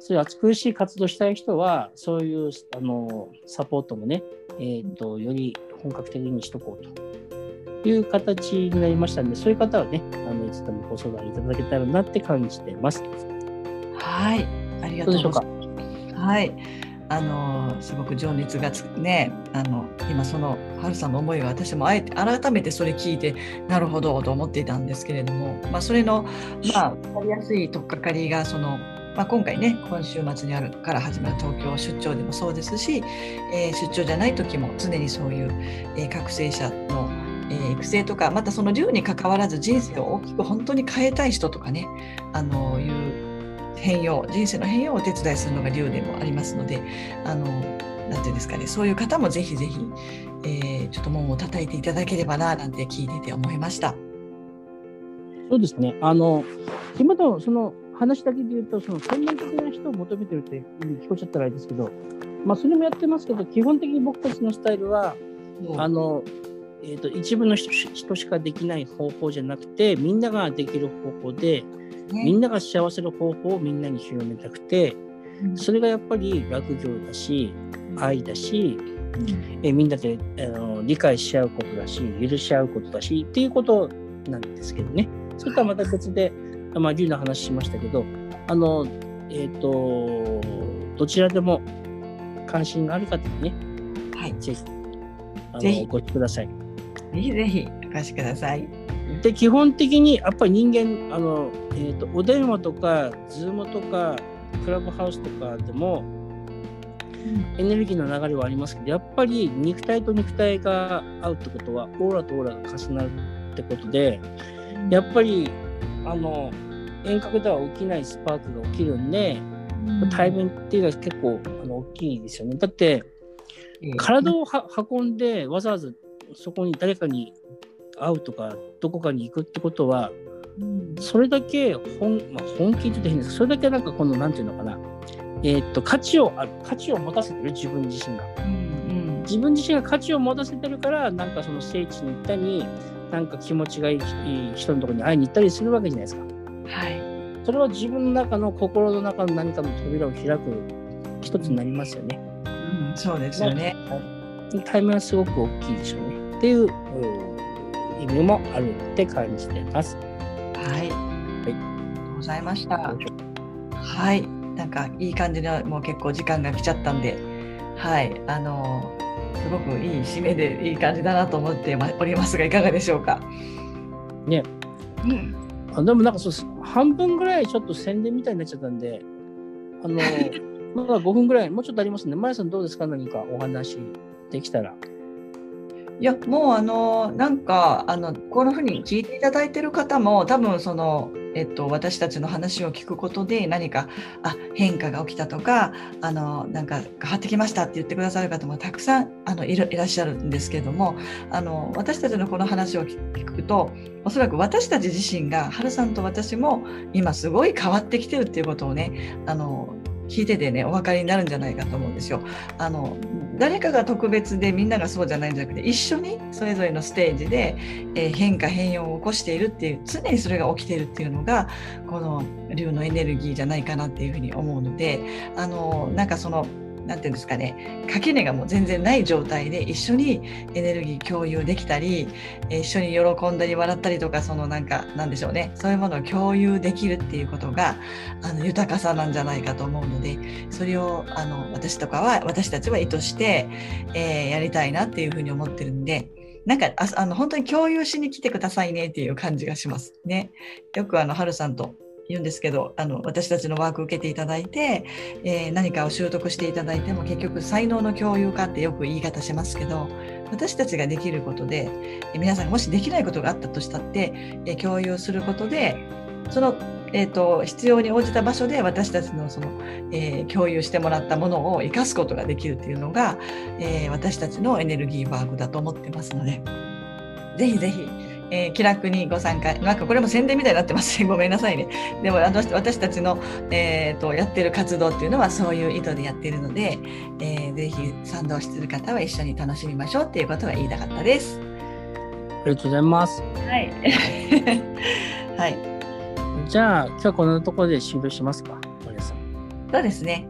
そういう暑苦しい活動したい人は、そういうあのサポートもね、えーと、より本格的にしとこうという形になりましたので、そういう方はね、あのいつでもご相談いただけたらなって感じてます。はい、ありがとうございます。はい。あのすごく情熱がつねあの今そのハルさんの思いが私もあえて改めてそれ聞いてなるほどと思っていたんですけれども、まあ、それのまあ分かりやすい取っかかりがそのまあ、今回ね今週末にあるから始まる東京出張でもそうですし、えー、出張じゃない時も常にそういう、えー、覚醒者の、えー、育成とかまたその竜にかかわらず人生を大きく本当に変えたい人とかねあのいう変容人生の変容をお手伝いするのが竜でもありますのであのなんていうんですかねそういう方もぜひぜひ、えー、ちょっと門を叩いていただければななんて聞いてて思いました。そうですねあの今のその話だけで言うと、その専門的な人を求めてるって聞こえちゃったらあれですけど、まあ、それもやってますけど、基本的に僕たちのスタイルは、うん、あの、えーと、一部の人しかできない方法じゃなくて、みんなができる方法で、ね、みんなが幸せな方法をみんなに広めたくて、うん、それがやっぱり学業だし、愛だし、うん、えみんなであの理解し合うことだし、許し合うことだしっていうことなんですけどね。それとはまた別で、まあ、竜の話しましたけど、あの、えっ、ー、と、どちらでも関心がある方にね、はい、ぜひ、あのお越しください。ぜひぜひお越しください。で、基本的にやっぱり人間、あの、えっ、ー、と、お電話とか、ズームとか、クラブハウスとかでも、エネルギーの流れはありますけど、やっぱり肉体と肉体が合うってことは、オーラとオーラが重なるってことで、やっぱり、あの、遠隔では起きないスパークが起きるんで、うん、対面っていうのは結構あの大きいですよね。だって、体を運んでわざわざそこに誰かに会うとかどこかに行くってことは、うん、それだけ本,、まあ、本気って言って変です。それだけなんかこのなんていうのかな、えー、っと価値をある価値を持たせてる自分自身が、うん。うん、自分自身が価値を持たせてるからなんかその聖地に行ったりなんか気持ちがいい人のところに会いに行ったりするわけじゃないですか。はい、それは自分の中の心の中の何かの扉を開く一つになりますよね。うん、そうですよね。対面はすごく大きいでしょうね。っていう意味もあるって感じてます。はい。はい。ありがとうございました。はい。なんかいい感じのもう結構時間が来ちゃったんで、はい。あのすごくいい締めでいい感じだなと思っておりますがいかがでしょうか？ね。うん。あでもなんかそう半分ぐらいちょっと宣伝みたいになっちゃったんで、あの、<laughs> まだ5分ぐらい、もうちょっとありますね。まやさんどうですか？何かお話できたら。いやもうあのなんかあのこんなふうに聞いていただいてる方も多分そのえっと、私たちの話を聞くことで何かあ変化が起きたとかあのなんか変わってきましたって言ってくださる方もたくさんあのいらっしゃるんですけどもあの私たちのこの話を聞くとおそらく私たち自身が春さんと私も今すごい変わってきてるっていうことをねあの聞いててねお分かりになるんじゃないかと思うんですよ。あの誰かが特別でみんながそうじゃないんじゃなくて一緒にそれぞれのステージで、えー、変化変容を起こしているっていう常にそれが起きているっていうのがこの竜のエネルギーじゃないかなっていうふうに思うのであのなんかその何て言うんですかね垣根がもう全然ない状態で一緒にエネルギー共有できたり一緒に喜んだり笑ったりとかそのなんかなんでしょうねそういうものを共有できるっていうことがあの豊かさなんじゃないかと思うのでそれをあの私とかは私たちは意図して、えー、やりたいなっていうふうに思ってるんで。なんかああの本当に共有しに来てくださいねっていう感じがしますね。よくあの春さんと言うんですけどあの私たちのワーク受けていただいて、えー、何かを習得していただいても結局才能の共有化ってよく言い方しますけど私たちができることで、えー、皆さんもしできないことがあったとしたって、えー、共有することでその、えーと、必要に応じた場所で私たちのその、えー、共有してもらったものを生かすことができるっていうのが、え私たちのエネルギーワークだと思ってますのでぜひぜひえー、気楽にご参加、なんかこれも宣伝みたいになってますね。<laughs> ごめんなさいね。でも、あの私たちの、えーと、やってる活動っていうのはそういう意図でやっているので、えー、ぜひ賛同している方は一緒に楽しみましょうっていうことが言いたかったです。ありがとうございます。はい。<laughs> はい。じゃあ、今日はこんなところで終了しますか、皆さん。そうですね。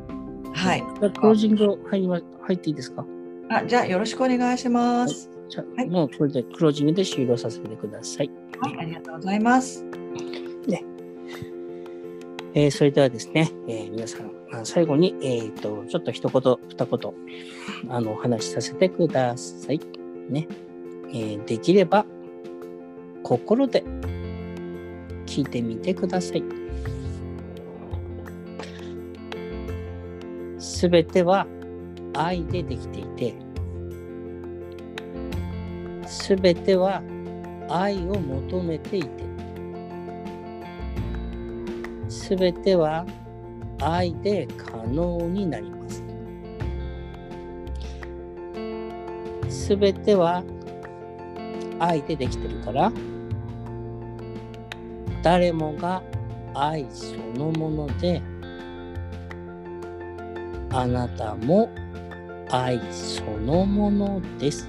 はい。クロージング入り、ま、入っていいですか？あ、じゃあ、よろしくお願いします。はいじゃあ、はい、もうこれでクロージングで終了させてください。はい、ありがとうございます。ね。えー、それではですね、えー、皆さん、まあ、最後に、えっ、ー、と、ちょっと一言、二言、あの、お話しさせてください。ね。えー、できれば、心で聞いてみてください。すべては愛でできていて、すべては愛を求めていて、すべては愛で可能になります。すべては愛でできてるから、誰もが愛そのもので、あなたも愛そのものです。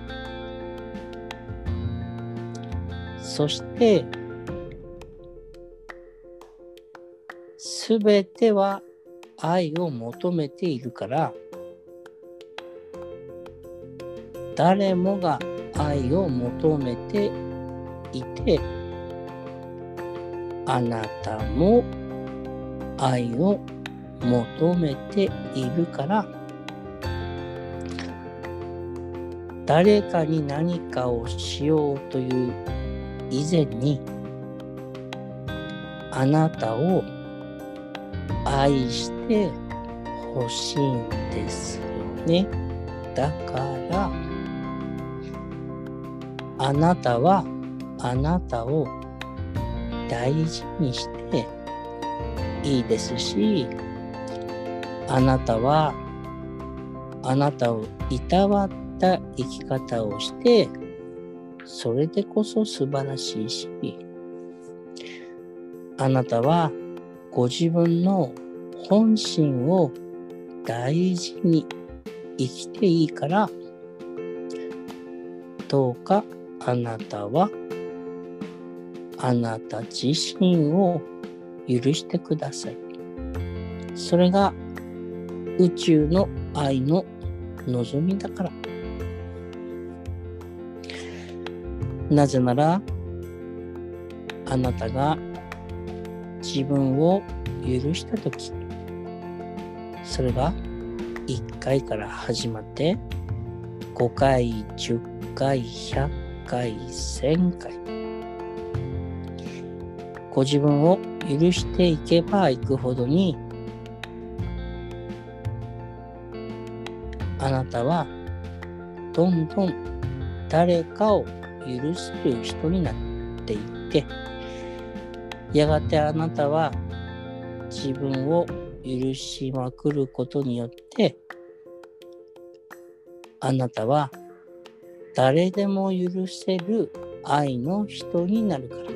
そして、すべては愛を求めているから、誰もが愛を求めていて、あなたも愛を求めているから、誰かに何かをしようという以前にあなたを愛してほしいんですよね。だからあなたはあなたを大事にしていいですしあなたはあなたをいたわった生き方をしてそれでこそ素晴らしいし、あなたはご自分の本心を大事に生きていいから、どうかあなたはあなた自身を許してください。それが宇宙の愛の望みだから。なぜなら、あなたが自分を許したとき、それが1回から始まって、5回、10回、100回、1000回。ご自分を許していけばいくほどに、あなたはどんどん誰かを許せる人になっていってやがてあなたは自分を許しまくることによってあなたは誰でも許せる愛の人になるから。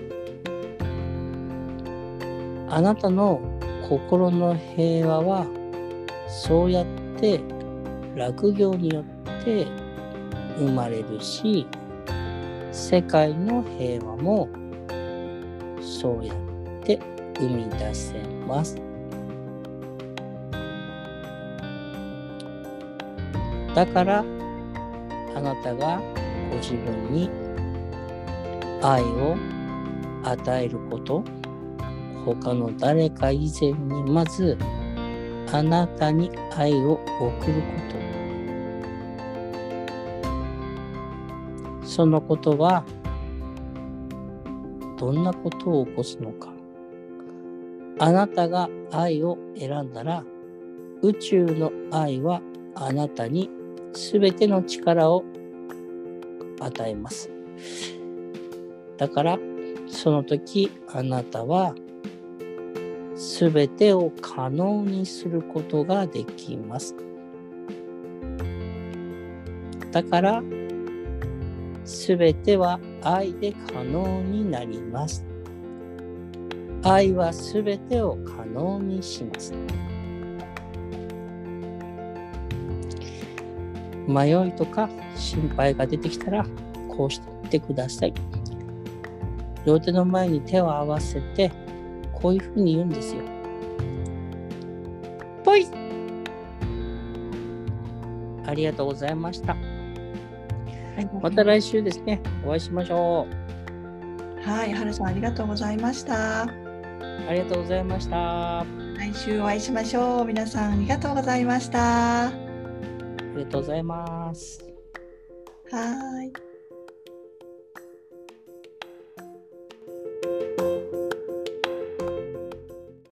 あなたの心の平和はそうやって落業によって生まれるし世界の平和もそうやって生み出せます。だからあなたがご自分に愛を与えること他の誰か以前にまずあなたに愛を送るこそのことはどんなことを起こすのかあなたが愛を選んだら宇宙の愛はあなたにすべての力を与えます。だからその時あなたはすべてを可能にすることができます。だからすべては愛で可能になります。愛はすべてを可能にします。迷いとか心配が出てきたらこうしてみてください。両手の前に手を合わせてこういうふうに言うんですよ。ぽいありがとうございました。また来週ですね、お会いしましょう。はい、はるさんありがとうございました。ありがとうございました。来週お会いしましょう。皆さんありがとうございました。ありがとうございます。はい。